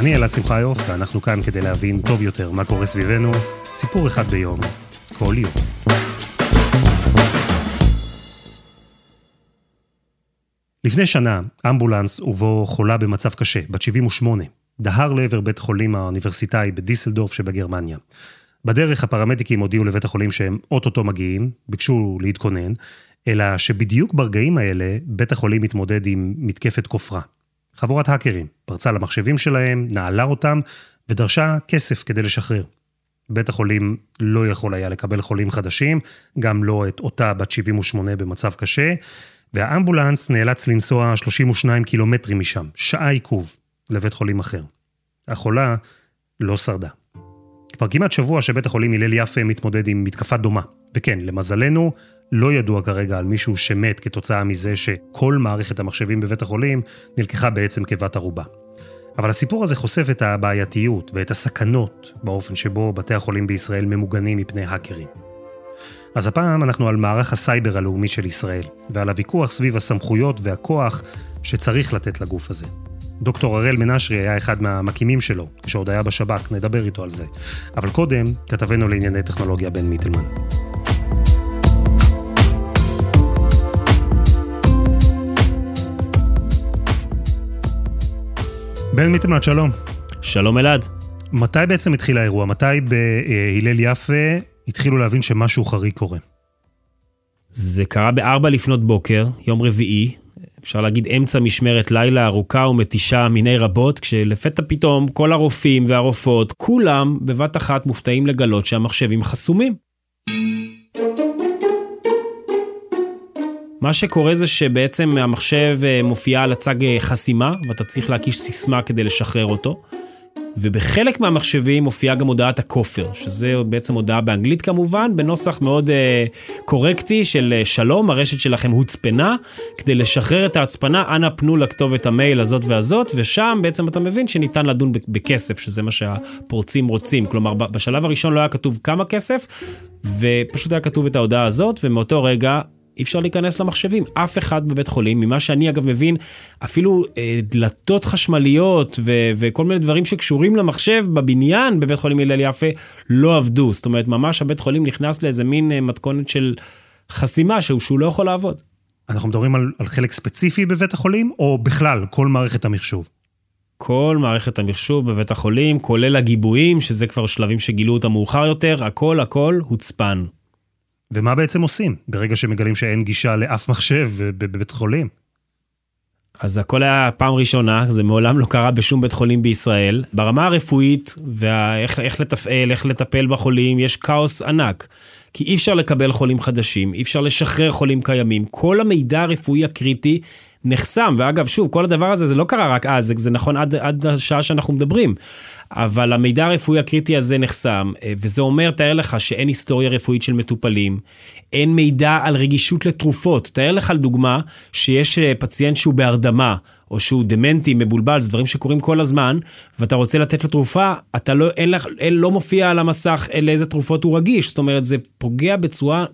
אני אלעד שמחיוף, ואנחנו כאן כדי להבין טוב יותר מה קורה סביבנו, סיפור אחד ביום, כל יום. לפני שנה, אמבולנס ובו חולה במצב קשה, בת 78, דהר לעבר בית חולים האוניברסיטאי בדיסלדורף שבגרמניה. בדרך הפרמדיקים הודיעו לבית החולים שהם אוטוטו מגיעים, ביקשו להתכונן, אלא שבדיוק ברגעים האלה בית החולים מתמודד עם מתקפת כופרה. חבורת האקרים פרצה למחשבים שלהם, נעלה אותם ודרשה כסף כדי לשחרר. בית החולים לא יכול היה לקבל חולים חדשים, גם לא את אותה בת 78 במצב קשה, והאמבולנס נאלץ לנסוע 32 קילומטרים משם, שעה עיכוב, לבית חולים אחר. החולה לא שרדה. כבר כמעט שבוע שבית החולים הלל יפה מתמודד עם מתקפה דומה. וכן, למזלנו, לא ידוע כרגע על מישהו שמת כתוצאה מזה שכל מערכת המחשבים בבית החולים נלקחה בעצם כבת ערובה. אבל הסיפור הזה חושף את הבעייתיות ואת הסכנות באופן שבו בתי החולים בישראל ממוגנים מפני האקרים. אז הפעם אנחנו על מערך הסייבר הלאומי של ישראל, ועל הוויכוח סביב הסמכויות והכוח שצריך לתת לגוף הזה. דוקטור הראל מנשרי היה אחד מהמקימים שלו, כשעוד היה בשב"כ, נדבר איתו על זה. אבל קודם, כתבנו לענייני טכנולוגיה בן מיטלמן. בן מיטלמן, שלום. שלום אלעד. מתי בעצם התחיל האירוע? מתי בהלל יפה התחילו להבין שמשהו חריג קורה? זה קרה בארבע לפנות בוקר, יום רביעי, אפשר להגיד אמצע משמרת לילה ארוכה ומתישה מיני רבות, כשלפתע פתאום כל הרופאים והרופאות, כולם בבת אחת מופתעים לגלות שהמחשבים חסומים. מה שקורה זה שבעצם המחשב אה, מופיע על הצג אה, חסימה, ואתה צריך להקיש סיסמה כדי לשחרר אותו. ובחלק מהמחשבים מופיעה גם הודעת הכופר, שזה בעצם הודעה באנגלית כמובן, בנוסח מאוד uh, קורקטי של שלום, הרשת שלכם הוצפנה, כדי לשחרר את ההצפנה, אנא פנו לכתובת המייל הזאת והזאת, ושם בעצם אתה מבין שניתן לדון בכסף, שזה מה שהפורצים רוצים. כלומר, בשלב הראשון לא היה כתוב כמה כסף, ופשוט היה כתוב את ההודעה הזאת, ומאותו רגע אי אפשר להיכנס למחשבים, אף אחד בבית חולים, ממה שאני אגב מבין, אפילו אה, דלתות חשמליות ו- וכל מיני דברים שקשורים למחשב בבניין בבית חולים הלל יפה לא עבדו. זאת אומרת, ממש הבית חולים נכנס לאיזה מין אה, מתכונת של חסימה שהוא, שהוא לא יכול לעבוד. אנחנו מדברים על, על חלק ספציפי בבית החולים, או בכלל, כל מערכת המחשוב? כל מערכת המחשוב בבית החולים, כולל הגיבויים, שזה כבר שלבים שגילו אותם מאוחר יותר, הכל הכל הוצפן. ומה בעצם עושים ברגע שמגלים שאין גישה לאף מחשב בבית חולים? אז הכל היה פעם ראשונה, זה מעולם לא קרה בשום בית חולים בישראל. ברמה הרפואית, ואיך לתפעל, איך לטפל בחולים, יש כאוס ענק. כי אי אפשר לקבל חולים חדשים, אי אפשר לשחרר חולים קיימים. כל המידע הרפואי הקריטי נחסם, ואגב, שוב, כל הדבר הזה, זה לא קרה רק אז, זה, נכון עד, עד השעה שאנחנו מדברים. אבל המידע הרפואי הקריטי הזה נחסם, אה, וזה אומר, תאר לך שאין היסטוריה רפואית של מטופלים, אין מידע על רגישות לתרופות. תאר לך לדוגמה שיש אה, פציינט שהוא בהרדמה, או שהוא דמנטי, מבולבל, זה דברים שקורים כל הזמן, ואתה רוצה לתת לו תרופה, אתה לא, אין לך, אין, לא מופיע על המסך לאיזה תרופות הוא רגיש. זאת אומרת, זה פוגע בצורה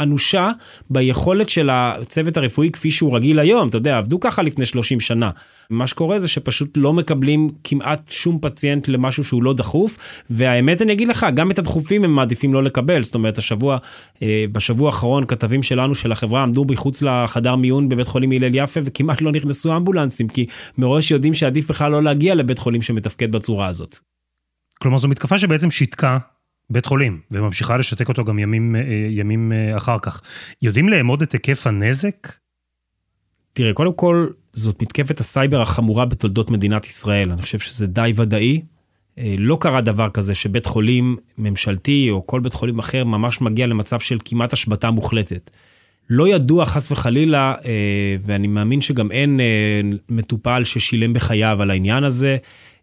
אנושה ביכולת של הצוות הרפואי כפי שהוא רגיל היום, אתה יודע, עבדו ככה לפני 30 שנה. מה שקורה זה שפשוט לא מקבלים כמעט שום פציינט למשהו שהוא לא דחוף, והאמת אני אגיד לך, גם את הדחופים הם מעדיפים לא לקבל, זאת אומרת, השבוע, אה, בשבוע האחרון כתבים שלנו של החברה עמדו מחוץ לחדר מיון בבית חולים הלל יפה וכמעט לא נכנסו אמבולנסים, כי מראש יודעים שעדיף בכלל לא להגיע לבית חולים שמתפקד בצורה הזאת. כלומר זו מתקפה שבעצם שיתקה בית חולים, וממשיכה לשתק אותו גם ימים, אה, ימים אה, אחר כך. יודעים לאמוד את היקף הנזק? תראה, קודם כל, זאת מתקפת הסייבר החמורה בתולדות מדינת ישראל. אני חושב שזה די ודאי. אה, לא קרה דבר כזה שבית חולים ממשלתי או כל בית חולים אחר ממש מגיע למצב של כמעט השבתה מוחלטת. לא ידוע חס וחלילה, ואני מאמין שגם אין מטופל ששילם בחייו על העניין הזה.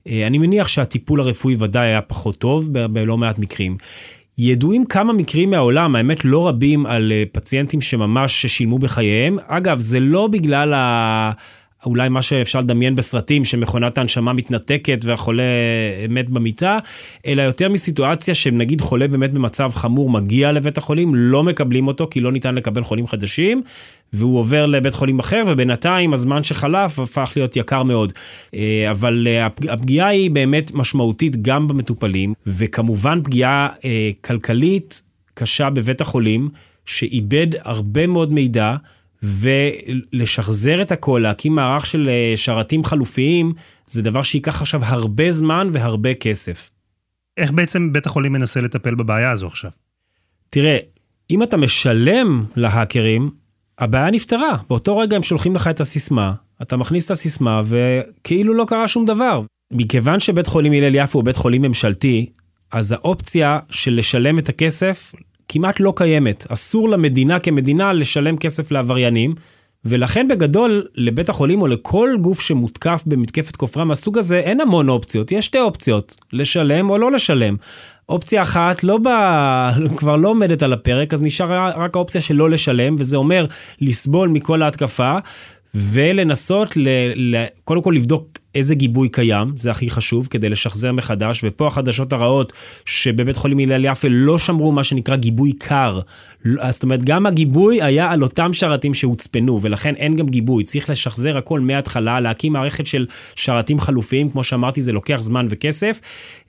אני מניח שהטיפול הרפואי ודאי היה פחות טוב בלא מעט מקרים. ידועים כמה מקרים מהעולם, האמת לא רבים, על פציינטים שממש שילמו בחייהם. אגב, זה לא בגלל ה... אולי מה שאפשר לדמיין בסרטים, שמכונת ההנשמה מתנתקת והחולה מת במיטה, אלא יותר מסיטואציה שנגיד חולה באמת במצב חמור מגיע לבית החולים, לא מקבלים אותו כי לא ניתן לקבל חולים חדשים, והוא עובר לבית חולים אחר, ובינתיים הזמן שחלף הפך להיות יקר מאוד. אה, אבל אה, הפגיעה היא באמת משמעותית גם במטופלים, וכמובן פגיעה אה, כלכלית קשה בבית החולים, שאיבד הרבה מאוד מידע. ולשחזר את הכל, להקים מערך של אה, שרתים חלופיים, זה דבר שייקח עכשיו הרבה זמן והרבה כסף. איך בעצם בית החולים מנסה לטפל בבעיה הזו עכשיו? תראה, אם אתה משלם להאקרים, הבעיה נפתרה. באותו רגע הם שולחים לך את הסיסמה, אתה מכניס את הסיסמה וכאילו לא קרה שום דבר. מכיוון שבית חולים הלל יפו הוא בית חולים ממשלתי, אז האופציה של לשלם את הכסף כמעט לא קיימת. אסור למדינה כמדינה לשלם כסף לעבריינים, ולכן בגדול לבית החולים או לכל גוף שמותקף במתקפת כופרה מהסוג הזה אין המון אופציות, יש שתי אופציות, לשלם או לא לשלם. אופציה אחת לא בא, כבר לא עומדת על הפרק, אז נשאר רק האופציה של לא לשלם, וזה אומר לסבול מכל ההתקפה, ולנסות ל, ל, קודם כל לבדוק איזה גיבוי קיים, זה הכי חשוב, כדי לשחזר מחדש, ופה החדשות הרעות, שבבית חולים הלל יפה לא שמרו מה שנקרא גיבוי קר. זאת אומרת, גם הגיבוי היה על אותם שרתים שהוצפנו, ולכן אין גם גיבוי. צריך לשחזר הכל מההתחלה, להקים מערכת של שרתים חלופיים, כמו שאמרתי, זה לוקח זמן וכסף.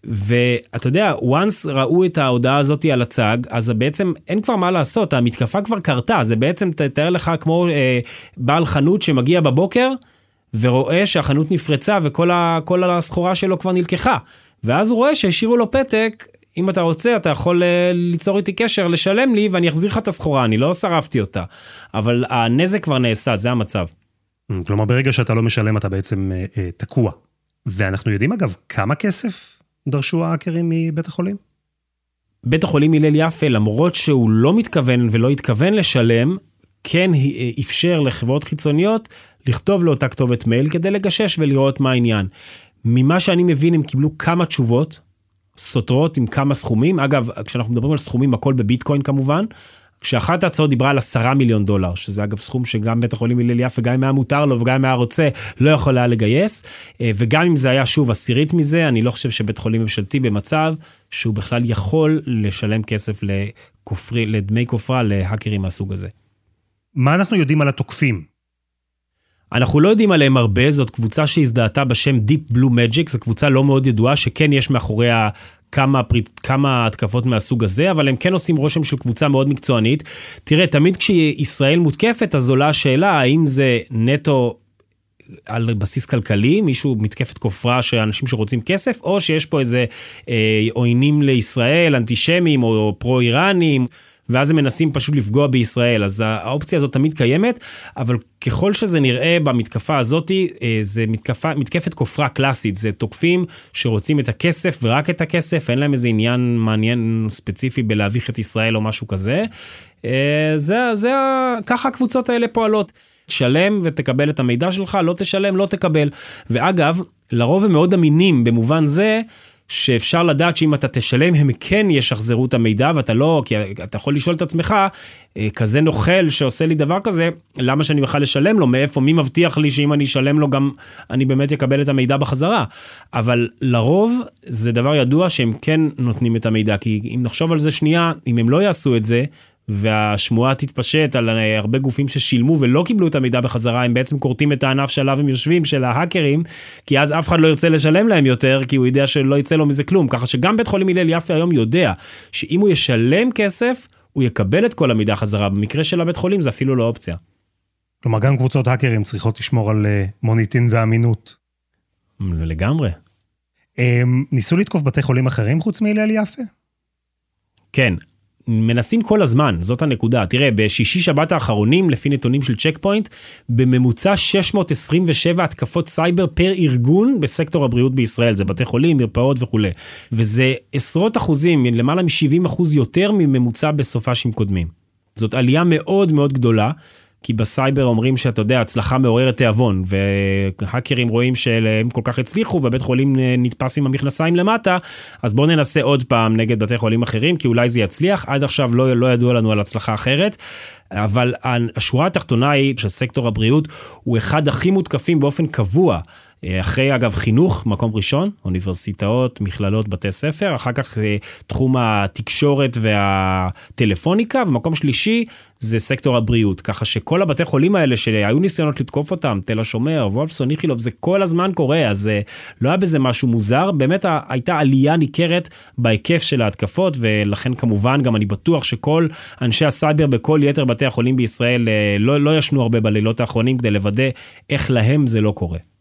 ואתה יודע, once ראו את ההודעה הזאת על הצג, אז בעצם אין כבר מה לעשות, המתקפה כבר קרתה, זה בעצם, תתאר לך כמו אה, בעל חנות שמגיע בבוקר, ורואה שהחנות נפרצה וכל הסחורה שלו כבר נלקחה. ואז הוא רואה שהשאירו לו פתק, אם אתה רוצה, אתה יכול אה, ליצור איתי קשר, לשלם לי ואני אחזיר לך את הסחורה, אני לא שרפתי אותה. אבל הנזק כבר נעשה, זה המצב. כלומר, ברגע שאתה לא משלם, אתה בעצם אה, אה, תקוע. ואנחנו יודעים, אגב, כמה כסף דרשו האקרים מבית החולים? בית החולים הלל יפה, למרות שהוא לא מתכוון ולא התכוון לשלם, כן אפשר לחברות חיצוניות לכתוב לאותה כתובת מייל כדי לגשש ולראות מה העניין. ממה שאני מבין הם קיבלו כמה תשובות סותרות עם כמה סכומים. אגב, כשאנחנו מדברים על סכומים הכל בביטקוין כמובן. כשאחת ההצעות דיברה על עשרה מיליון דולר, שזה אגב סכום שגם בית החולים הלל יפה, גם אם היה מותר לו וגם אם היה רוצה, לא יכול היה לגייס. אה, וגם אם זה היה שוב עשירית מזה, אני לא חושב שבית חולים ממשלתי במצב שהוא בכלל יכול לשלם כסף לכופרי, לדמי כופרה להאקרים מהסוג הזה. מה אנחנו יודעים על התוקפים? אנחנו לא יודעים עליהם הרבה, זאת קבוצה שהזדהתה בשם Deep Blue Magic, זו קבוצה לא מאוד ידועה, שכן יש מאחוריה כמה, פריט, כמה התקפות מהסוג הזה, אבל הם כן עושים רושם של קבוצה מאוד מקצוענית. תראה, תמיד כשישראל מותקפת, אז עולה השאלה האם זה נטו על בסיס כלכלי, מישהו מתקפת כופרה של אנשים שרוצים כסף, או שיש פה איזה אה, עוינים לישראל, אנטישמים או פרו-איראנים. ואז הם מנסים פשוט לפגוע בישראל, אז האופציה הזאת תמיד קיימת, אבל ככל שזה נראה במתקפה הזאת, אה, זה מתקפה, מתקפת כופרה קלאסית, זה תוקפים שרוצים את הכסף ורק את הכסף, אין להם איזה עניין מעניין ספציפי בלהביך את ישראל או משהו כזה. אה, זה, זה, ככה הקבוצות האלה פועלות. תשלם ותקבל את המידע שלך, לא תשלם, לא תקבל. ואגב, לרוב הם מאוד אמינים במובן זה שאפשר לדעת שאם אתה תשלם הם כן ישחזרו את המידע ואתה לא, כי אתה יכול לשאול את עצמך, אה, כזה נוכל שעושה לי דבר כזה, למה שאני בכלל אשלם לו, מאיפה, מי מבטיח לי שאם אני אשלם לו גם אני באמת אקבל את המידע בחזרה. אבל לרוב זה דבר ידוע שהם כן נותנים את המידע, כי אם נחשוב על זה שנייה, אם הם לא יעשו את זה, והשמועה תתפשט על אה, הרבה גופים ששילמו ולא קיבלו את המידע בחזרה, הם בעצם כורתים את הענף שעליו הם יושבים, של ההאקרים, כי אז אף אחד לא ירצה לשלם להם יותר, כי הוא יודע שלא יצא לו מזה כלום. ככה שגם בית חולים הלל יפה היום יודע שאם הוא ישלם כסף, הוא יקבל את כל המידע חזרה. במקרה של הבית חולים זה אפילו לא אופציה. כלומר, גם קבוצות האקרים צריכות לשמור על אה, מוניטין ואמינות. לגמרי. הם ניסו לתקוף בתי חולים אחרים חוץ מהלל יפה? כן, מנסים כל הזמן, זאת הנקודה. תראה, בשישי שבת האחרונים, לפי נתונים של צ'ק פוינט, בממוצע 627 התקפות סייבר per ארגון בסקטור הבריאות בישראל, זה בתי חולים, מרפאות וכולי. וזה עשרות אחוזים, למעלה מ-70 אחוז יותר מממוצע בסופ"שים קודמים. זאת עלייה מאוד מאוד גדולה. כי בסייבר אומרים שאתה יודע, הצלחה מעוררת תיאבון, והאקרים רואים שהם כל כך הצליחו, ובית חולים נתפס עם המכנסיים למטה, אז בואו ננסה עוד פעם נגד בתי חולים אחרים, כי אולי זה יצליח. עד עכשיו לא, לא ידוע לנו על הצלחה אחרת. אבל השורה התחתונה היא שסקטור הבריאות הוא אחד הכי מותקפים באופן קבוע אה, אחרי אגב חינוך, מקום ראשון, אוניברסיטאות, מכללות, בתי ספר, אחר כך זה תחום התקשורת והטלפוניקה, ומקום שלישי זה סקטור הבריאות. ככה שכל הבתי חולים האלה שהיו ניסיונות לתקוף אותם, תל השומר, וולפסון, איכילוב, זה כל הזמן קורה, אז אה, לא היה בזה משהו מוזר, באמת הייתה עלייה ניכרת בהיקף של ההתקפות, ולכן כמובן גם אני בטוח שכל אנשי הסייבר בכל יתר בתי החולים בישראל אה, לא, לא ישנו הרבה בלילות האחרונים כדי לוודא איך להם זה לא קורה.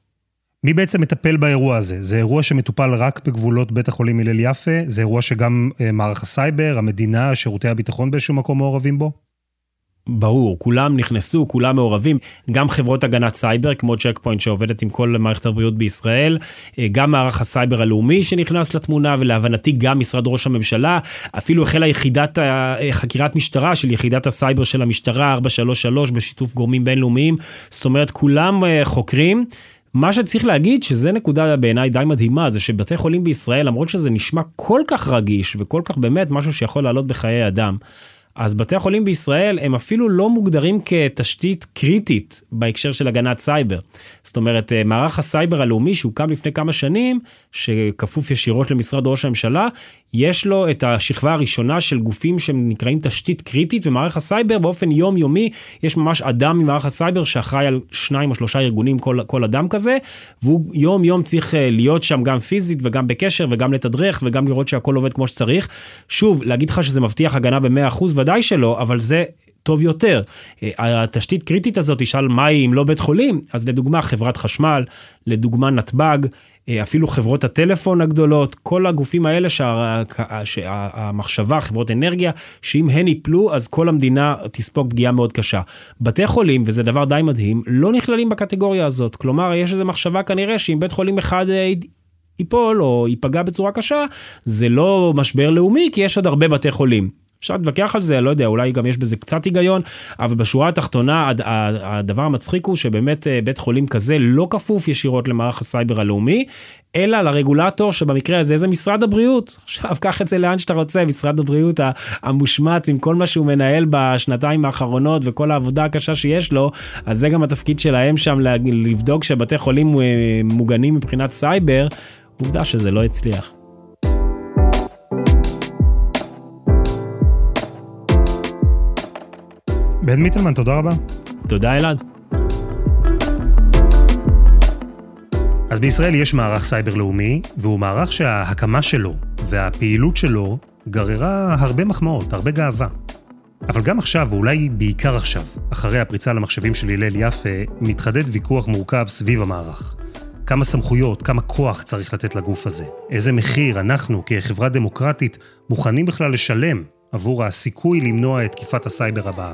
מי בעצם מטפל באירוע הזה? זה אירוע שמטופל רק בגבולות בית החולים הלל יפה? זה אירוע שגם אה, מערך הסייבר, המדינה, שירותי הביטחון באיזשהו מקום מעורבים בו? ברור, כולם נכנסו, כולם מעורבים, גם חברות הגנת סייבר כמו צ'ק פוינט שעובדת עם כל מערכת הבריאות בישראל, אה, גם מערך הסייבר הלאומי שנכנס לתמונה ולהבנתי גם משרד ראש הממשלה, אפילו החלה יחידת אה, חקירת משטרה של יחידת הסייבר של המשטרה 433 בשיתוף גורמים בינלאומיים, זאת אומרת כולם חוקרים. מה שצריך להגיד, שזה נקודה בעיניי די מדהימה, זה שבתי חולים בישראל, למרות שזה נשמע כל כך רגיש וכל כך באמת משהו שיכול לעלות בחיי אדם, אז בתי החולים בישראל הם אפילו לא מוגדרים כתשתית קריטית בהקשר של הגנת סייבר. זאת אומרת, אה, מערך הסייבר הלאומי שהוקם לפני כמה שנים, שכפוף ישירות למשרד ראש הממשלה, יש לו את השכבה הראשונה של גופים שנקראים תשתית קריטית, ומערך הסייבר באופן יומיומי, יש ממש אדם ממערך הסייבר שאחראי על שניים או שלושה ארגונים, כל, כל אדם כזה, והוא יום יום צריך אה, להיות שם גם פיזית וגם בקשר וגם לתדרך וגם לראות שהכל עובד כמו שצריך. שוב, להגיד לך שזה מבטיח הגנה ב-100%, ודאי שלא, אבל זה טוב יותר. אה, התשתית קריטית הזאת, תשאל מה היא אם לא בית חולים, אז לדוגמה חברת חשמל, לדוגמה נתב"ג, אה, אפילו חברות הטלפון הגדולות, כל הגופים האלה שה, שהמחשבה, חברות אנרגיה, שאם הן ייפלו אז כל המדינה תספוג פגיעה מאוד קשה. בתי חולים, וזה דבר די מדהים, לא נכללים בקטגוריה הזאת. כלומר, יש איזו מחשבה כנראה שאם בית חולים אחד אה, ייפול או ייפגע בצורה קשה, זה לא משבר לאומי, כי יש עוד הרבה בתי חולים. אפשר להתווכח על זה, לא יודע, אולי גם יש בזה קצת היגיון, אבל בשורה התחתונה, הדבר המצחיק הוא שבאמת אה, בית חולים כזה לא כפוף ישירות למערך הסייבר הלאומי, אלא לרגולטור שבמקרה הזה זה משרד הבריאות. עכשיו, קח את זה לאן שאתה רוצה, משרד הבריאות המושמץ עם כל מה שהוא מנהל בשנתיים האחרונות וכל העבודה הקשה שיש לו, אז זה גם התפקיד שלהם שם לבדוק שבתי חולים אה, מוגנים מבחינת סייבר, עובדה שזה לא הצליח. בן מיטלמן, תודה רבה. תודה אלעד. אז בישראל יש מערך סייבר לאומי, והוא מערך שההקמה שלו והפעילות שלו גררה הרבה מחמאות, הרבה גאווה. אבל גם עכשיו, ואולי בעיקר עכשיו, אחרי הפריצה למחשבים של הלל יפה, מתחדד ויכוח מורכב סביב המערך. כמה סמכויות, כמה כוח צריך לתת לגוף הזה? איזה מחיר אנחנו, כחברה דמוקרטית, מוכנים בכלל לשלם עבור הסיכוי למנוע את תקיפת הסייבר הבאה?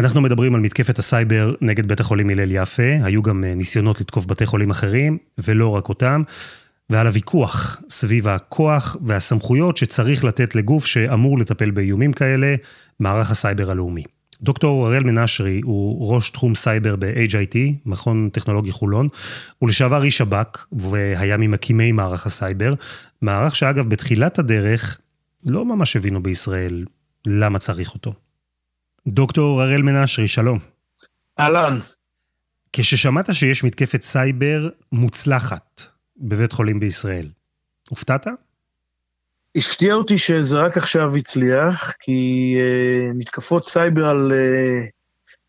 אנחנו מדברים על מתקפת הסייבר נגד בית החולים הלל יפה, היו גם אה, ניסיונות לתקוף בתי חולים אחרים, ולא רק אותם, ועל הוויכוח סביב הכוח והסמכויות שצריך לתת לגוף שאמור לטפל באיומים כאלה, מערך הסייבר הלאומי. דוקטור הראל מנשרי הוא ראש תחום סייבר ב-HIT, מכון טכנולוגי חולון, הוא לשעבר איש שב"כ והיה ממקימי מערך הסייבר, מערך שאגב בתחילת הדרך לא ממש הבינו בישראל למה צריך אותו. דוקטור הראל מנשרי, שלום. אהלן. כששמעת שיש מתקפת סייבר מוצלחת בבית חולים בישראל, הופתעת? הפתיע אותי שזה רק עכשיו הצליח, כי אה, מתקפות סייבר על אה,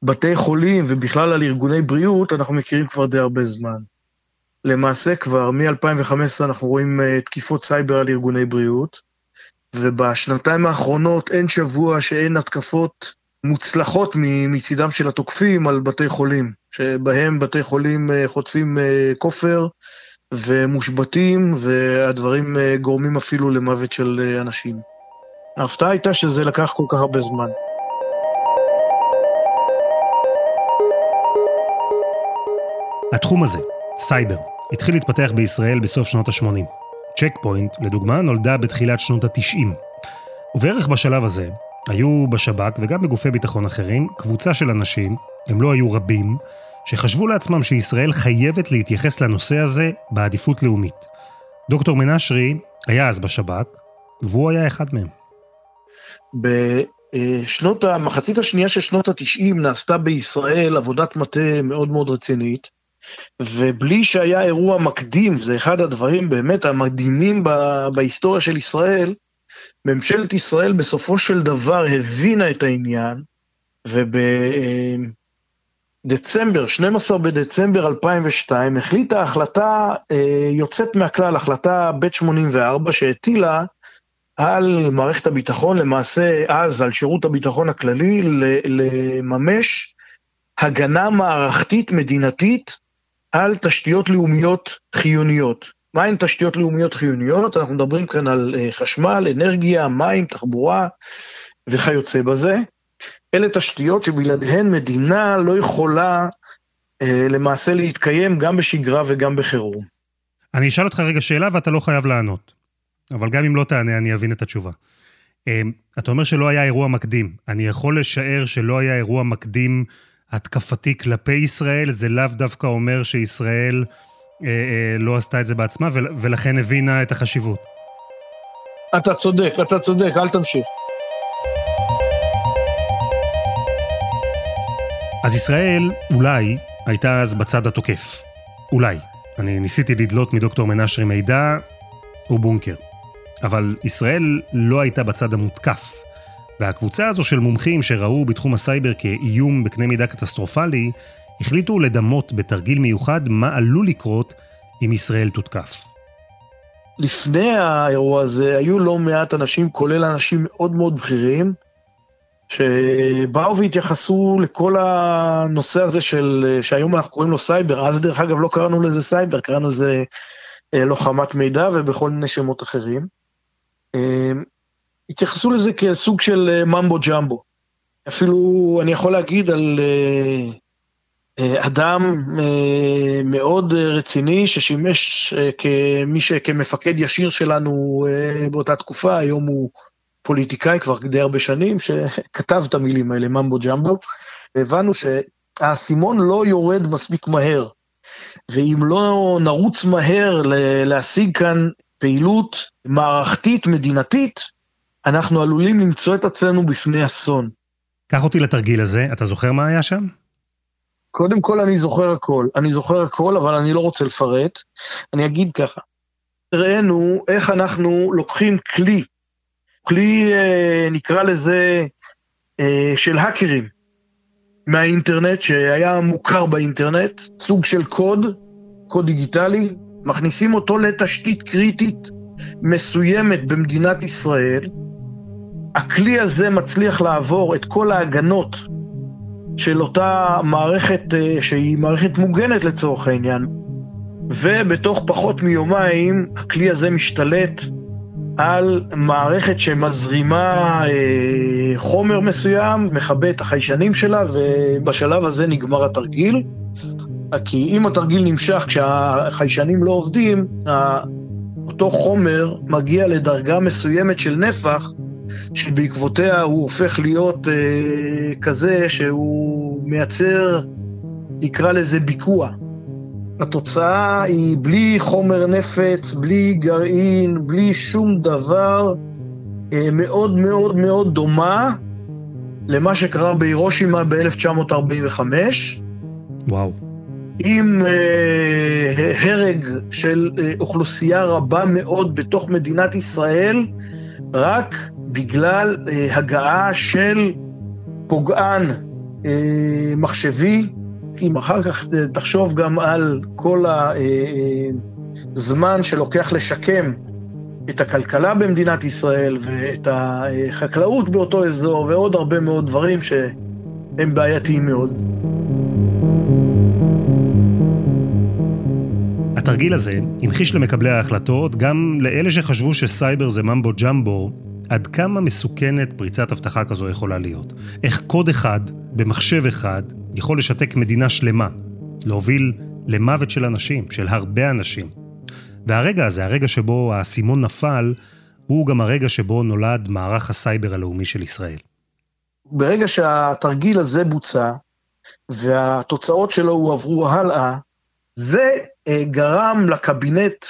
בתי חולים ובכלל על ארגוני בריאות, אנחנו מכירים כבר די הרבה זמן. למעשה כבר מ-2015 אנחנו רואים אה, תקיפות סייבר על ארגוני בריאות, ובשנתיים האחרונות אין שבוע שאין התקפות מוצלחות מצידם של התוקפים על בתי חולים, שבהם בתי חולים חוטפים כופר ומושבתים, והדברים גורמים אפילו למוות של אנשים. ההפתעה הייתה שזה לקח כל כך הרבה זמן. התחום הזה, סייבר, התחיל להתפתח בישראל בסוף שנות ה-80. צ'ק פוינט, לדוגמה, נולדה בתחילת שנות ה-90. ובערך בשלב הזה, היו בשב"כ וגם בגופי ביטחון אחרים, קבוצה של אנשים, הם לא היו רבים, שחשבו לעצמם שישראל חייבת להתייחס לנושא הזה בעדיפות לאומית. דוקטור מנשרי היה אז בשב"כ, והוא היה אחד מהם. בשנות, המחצית השנייה של שנות התשעים נעשתה בישראל עבודת מטה מאוד מאוד רצינית, ובלי שהיה אירוע מקדים, זה אחד הדברים באמת המדהימים בהיסטוריה של ישראל, ממשלת ישראל בסופו של דבר הבינה את העניין, ובדצמבר, 12 בדצמבר 2002, החליטה החלטה אה, יוצאת מהכלל, החלטה ב' 84, שהטילה על מערכת הביטחון, למעשה אז על שירות הביטחון הכללי, לממש הגנה מערכתית מדינתית על תשתיות לאומיות חיוניות. מהן תשתיות לאומיות חיוניות? אנחנו מדברים כאן על אה, חשמל, אנרגיה, מים, תחבורה וכיוצא בזה. אלה תשתיות שבלעדיהן מדינה לא יכולה אה, למעשה להתקיים גם בשגרה וגם בחירום. אני אשאל אותך רגע שאלה ואתה לא חייב לענות. אבל גם אם לא תענה, אני אבין את התשובה. אה, אתה אומר שלא היה אירוע מקדים. אני יכול לשער שלא היה אירוע מקדים התקפתי כלפי ישראל, זה לאו דווקא אומר שישראל לא עשתה את זה בעצמה, ול, ולכן הבינה את החשיבות. אתה צודק, אתה צודק, אל תמשיך. אז ישראל אולי הייתה אז בצד התוקף. אולי. אני ניסיתי לדלות מדוקטור מנשרי מידע, הוא בונקר. אבל ישראל לא הייתה בצד המותקף. והקבוצה הזו של מומחים שראו בתחום הסייבר כאיום בקנה מידה קטסטרופלי, החליטו לדמות בתרגיל מיוחד מה עלול לקרות אם ישראל תותקף. לפני האירוע הזה היו לא מעט אנשים, כולל אנשים מאוד מאוד בכירים, שבאו והתייחסו לכל הנושא הזה של, שהיום אנחנו קוראים לו סייבר, אז דרך אגב לא קראנו לזה סייבר, קראנו לזה אה, לוחמת מידע ובכל מיני שמות אחרים. אה, התייחסו לזה כסוג של אה, mumbo jumbo. אפילו אני יכול להגיד על אדם מאוד רציני ששימש כמי ש... כמפקד ישיר שלנו באותה תקופה, היום הוא פוליטיקאי כבר די הרבה שנים, שכתב את המילים האלה, ממבו ג'מבו. הבנו שהאסימון לא יורד מספיק מהר, ואם לא נרוץ מהר להשיג כאן פעילות מערכתית, מדינתית, אנחנו עלולים למצוא את עצמנו בפני אסון. קח אותי לתרגיל הזה, אתה זוכר מה היה שם? קודם כל אני זוכר הכל, אני זוכר הכל, אבל אני לא רוצה לפרט. אני אגיד ככה, ראינו איך אנחנו לוקחים כלי, כלי אה, נקרא לזה אה, של האקרים מהאינטרנט, שהיה מוכר באינטרנט, סוג של קוד, קוד דיגיטלי, מכניסים אותו לתשתית קריטית מסוימת במדינת ישראל, הכלי הזה מצליח לעבור את כל ההגנות של אותה מערכת אה, שהיא מערכת מוגנת לצורך העניין, ובתוך פחות מיומיים הכלי הזה משתלט על מערכת שמזרימה אה, חומר מסוים, מכבה את החיישנים שלה, ובשלב הזה נגמר התרגיל. כי אם התרגיל נמשך כשהחיישנים לא עובדים, אותו חומר מגיע לדרגה מסוימת של נפח, שבעקבותיה הוא הופך להיות אה, כזה שהוא מייצר, נקרא לזה ביקוע. התוצאה היא בלי חומר נפץ, בלי גרעין, בלי שום דבר, אה, מאוד מאוד מאוד דומה למה שקרה בהירושימה ב-1945. וואו. עם אה, הרג של אה, אוכלוסייה רבה מאוד בתוך מדינת ישראל, רק בגלל אה, הגעה של פוגען אה, מחשבי, אם אחר כך תחשוב גם על כל הזמן אה, שלוקח לשקם את הכלכלה במדינת ישראל ואת החקלאות באותו אזור ועוד הרבה מאוד דברים שהם בעייתיים מאוד. התרגיל הזה המחיש למקבלי ההחלטות, גם לאלה שחשבו שסייבר זה mumbo jumbo, עד כמה מסוכנת פריצת אבטחה כזו יכולה להיות. איך קוד אחד, במחשב אחד, יכול לשתק מדינה שלמה, להוביל למוות של אנשים, של הרבה אנשים. והרגע הזה, הרגע שבו האסימון נפל, הוא גם הרגע שבו נולד מערך הסייבר הלאומי של ישראל. ברגע שהתרגיל הזה בוצע, והתוצאות שלו הועברו הלאה, זה אה, גרם לקבינט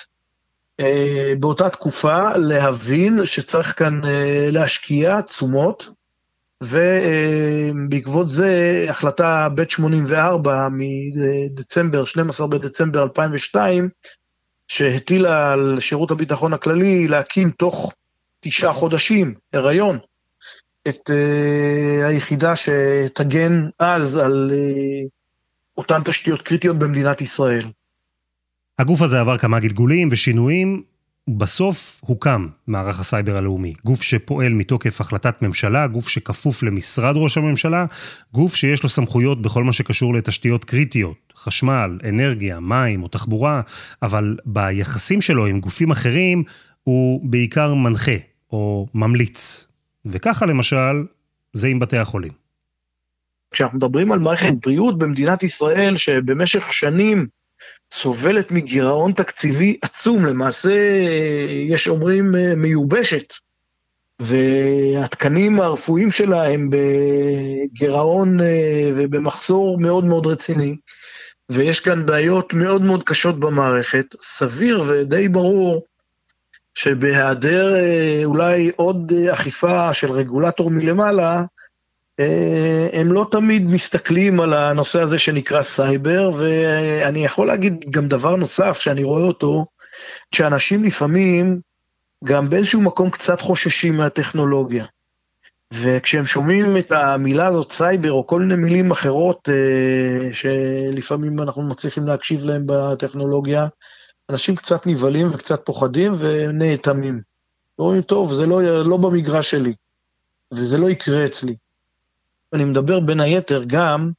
באותה תקופה להבין שצריך כאן אה, להשקיע תשומות, ובעקבות זה החלטה ב-84 מדצמבר, 12 בדצמבר 2002, שהטילה על שירות הביטחון הכללי להקים תוך תשעה חודשים, הריון, את uh, היחידה שתגן אז על אותן תשתיות קריטיות במדינת ישראל. הגוף הזה עבר כמה גלגולים ושינויים, בסוף הוקם מערך הסייבר הלאומי, גוף שפועל מתוקף החלטת ממשלה, גוף שכפוף למשרד ראש הממשלה, גוף שיש לו סמכויות בכל מה שקשור לתשתיות קריטיות, חשמל, אנרגיה, מים או תחבורה, אבל ביחסים שלו עם גופים אחרים הוא בעיקר מנחה או ממליץ. וככה למשל, זה עם בתי החולים. כשאנחנו מדברים על מערכת בריאות במדינת ישראל, שבמשך שנים סובלת מגירעון תקציבי עצום, למעשה יש אומרים מיובשת, והתקנים הרפואיים שלה הם בגירעון ובמחסור מאוד מאוד רציני, ויש כאן בעיות מאוד מאוד קשות במערכת. סביר ודי ברור שבהיעדר אולי עוד אכיפה של רגולטור מלמעלה, אה, הם לא תמיד מסתכלים על הנושא הזה שנקרא סייבר, ואני יכול להגיד גם דבר נוסף שאני רואה אותו, שאנשים לפעמים גם באיזשהו מקום קצת חוששים מהטכנולוגיה. וכשהם שומעים את המילה הזאת סייבר או כל מיני מילים אחרות אה, שלפעמים אנחנו מצליחים להקשיב להם בטכנולוגיה, אנשים קצת נבהלים וקצת פוחדים ונאטמים. אומרים, טוב, זה לא, לא במגרש שלי, וזה לא יקרה אצלי. אני מדבר בין היתר גם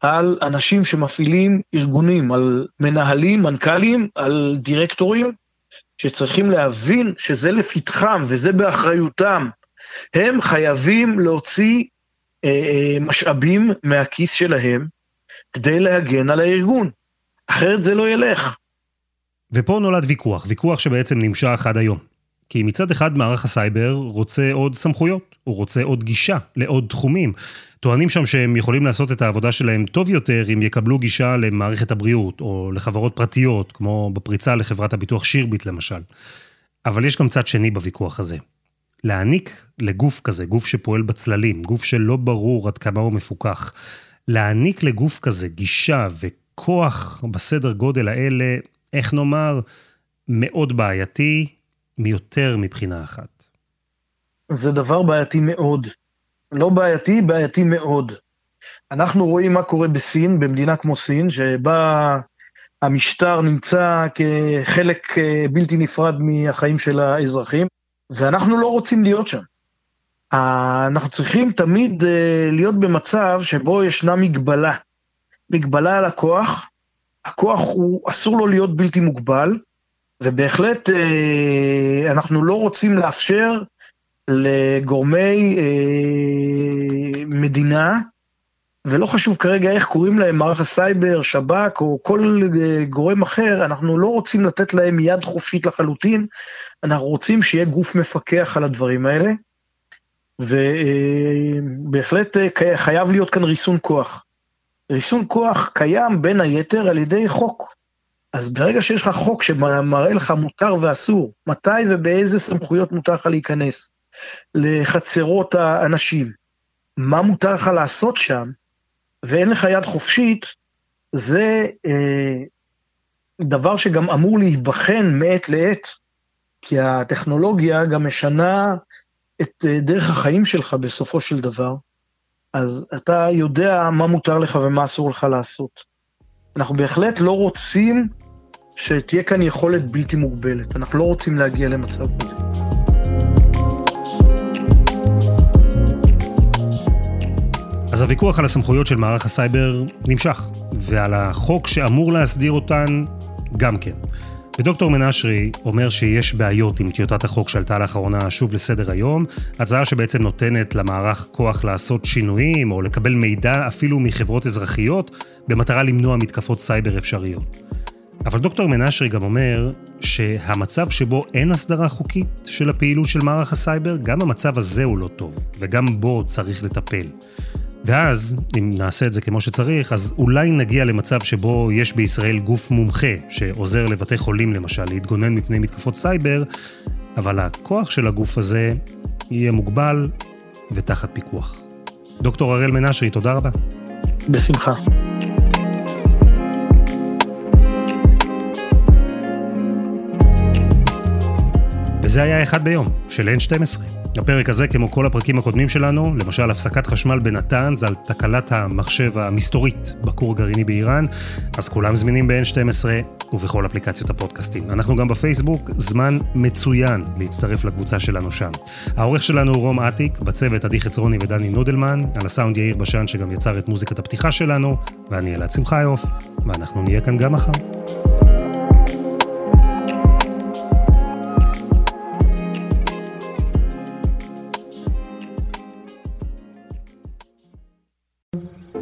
על אנשים שמפעילים ארגונים, על מנהלים, מנכ"לים, על דירקטורים, שצריכים להבין שזה לפתחם וזה באחריותם. הם חייבים להוציא אה, אה, משאבים מהכיס שלהם כדי להגן על הארגון, אחרת זה לא ילך. ופה נולד ויכוח, ויכוח שבעצם נמשך עד היום. כי מצד אחד מערך הסייבר רוצה עוד סמכויות, הוא רוצה עוד גישה לעוד תחומים. טוענים שם שהם יכולים לעשות את העבודה שלהם טוב יותר אם יקבלו גישה למערכת הבריאות, או לחברות פרטיות, כמו בפריצה לחברת הביטוח שירביט למשל. אבל יש גם צד שני בוויכוח הזה. להעניק לגוף כזה, גוף שפועל בצללים, גוף שלא ברור עד כמה הוא מפוקח, להעניק לגוף כזה גישה וכוח בסדר גודל האלה, איך נאמר, מאוד בעייתי, מיותר מבחינה אחת. זה דבר בעייתי מאוד. לא בעייתי, בעייתי מאוד. אנחנו רואים מה קורה בסין, במדינה כמו סין, שבה המשטר נמצא כחלק אה, בלתי נפרד מהחיים של האזרחים, ואנחנו לא רוצים להיות שם. אנחנו צריכים תמיד אה, להיות במצב שבו ישנה מגבלה. מגבלה על הכוח, הכוח הוא, אסור לו להיות בלתי מוגבל, ובהחלט אה, אנחנו לא רוצים לאפשר לגורמי אה, מדינה, ולא חשוב כרגע איך קוראים להם, מערך הסייבר, שב"כ או כל אה, גורם אחר, אנחנו לא רוצים לתת להם יד חופשית לחלוטין, אנחנו רוצים שיהיה גוף מפקח על הדברים האלה, ובהחלט חייב להיות כאן ריסון כוח. ריסון כוח קיים בין היתר על ידי חוק. אז ברגע שיש לך חוק שמראה לך מותר ואסור, מתי ובאיזה סמכויות מותר לך להיכנס לחצרות האנשים, מה מותר לך לעשות שם, ואין לך יד חופשית, זה אה, דבר שגם אמור להיבחן מעת לעת, כי הטכנולוגיה גם משנה את אה, דרך החיים שלך בסופו של דבר, אז אתה יודע מה מותר לך ומה אסור לך לעשות. אנחנו בהחלט לא רוצים שתהיה כאן יכולת בלתי מוגבלת. אנחנו לא רוצים להגיע למצב כזה. אז הוויכוח על הסמכויות של מערך הסייבר נמשך, ועל החוק שאמור להסדיר אותן גם כן. ודוקטור מנשרי אומר שיש בעיות עם טיוטת החוק שעלתה לאחרונה שוב לסדר היום, הצעה שבעצם נותנת למערך כוח לעשות שינויים או לקבל מידע אפילו מחברות אזרחיות במטרה למנוע מתקפות סייבר אפשריות. אבל דוקטור מנשרי גם אומר שהמצב שבו אין הסדרה חוקית של הפעילות של מערך הסייבר, גם המצב הזה הוא לא טוב, וגם בו צריך לטפל. ואז, אם נעשה את זה כמו שצריך, אז אולי נגיע למצב שבו יש בישראל גוף מומחה שעוזר לבתי חולים למשל להתגונן מפני מתקפות סייבר, אבל הכוח של הגוף הזה יהיה מוגבל ותחת פיקוח. דוקטור הראל מנשרי, תודה רבה. בשמחה. וזה היה אחד ביום, של N12. הפרק הזה, כמו כל הפרקים הקודמים שלנו, למשל הפסקת חשמל בנתנז על תקלת המחשב המסתורית בכור הגרעיני באיראן, אז כולם זמינים ב-N12 ובכל אפליקציות הפודקאסטים. אנחנו גם בפייסבוק, זמן מצוין להצטרף לקבוצה שלנו שם. העורך שלנו הוא רום אטיק, בצוות עדי חצרוני ודני נודלמן, על הסאונד יאיר בשן שגם יצר את מוזיקת הפתיחה שלנו, ואני אלעד שמחיוף, ואנחנו נהיה כאן גם מחר.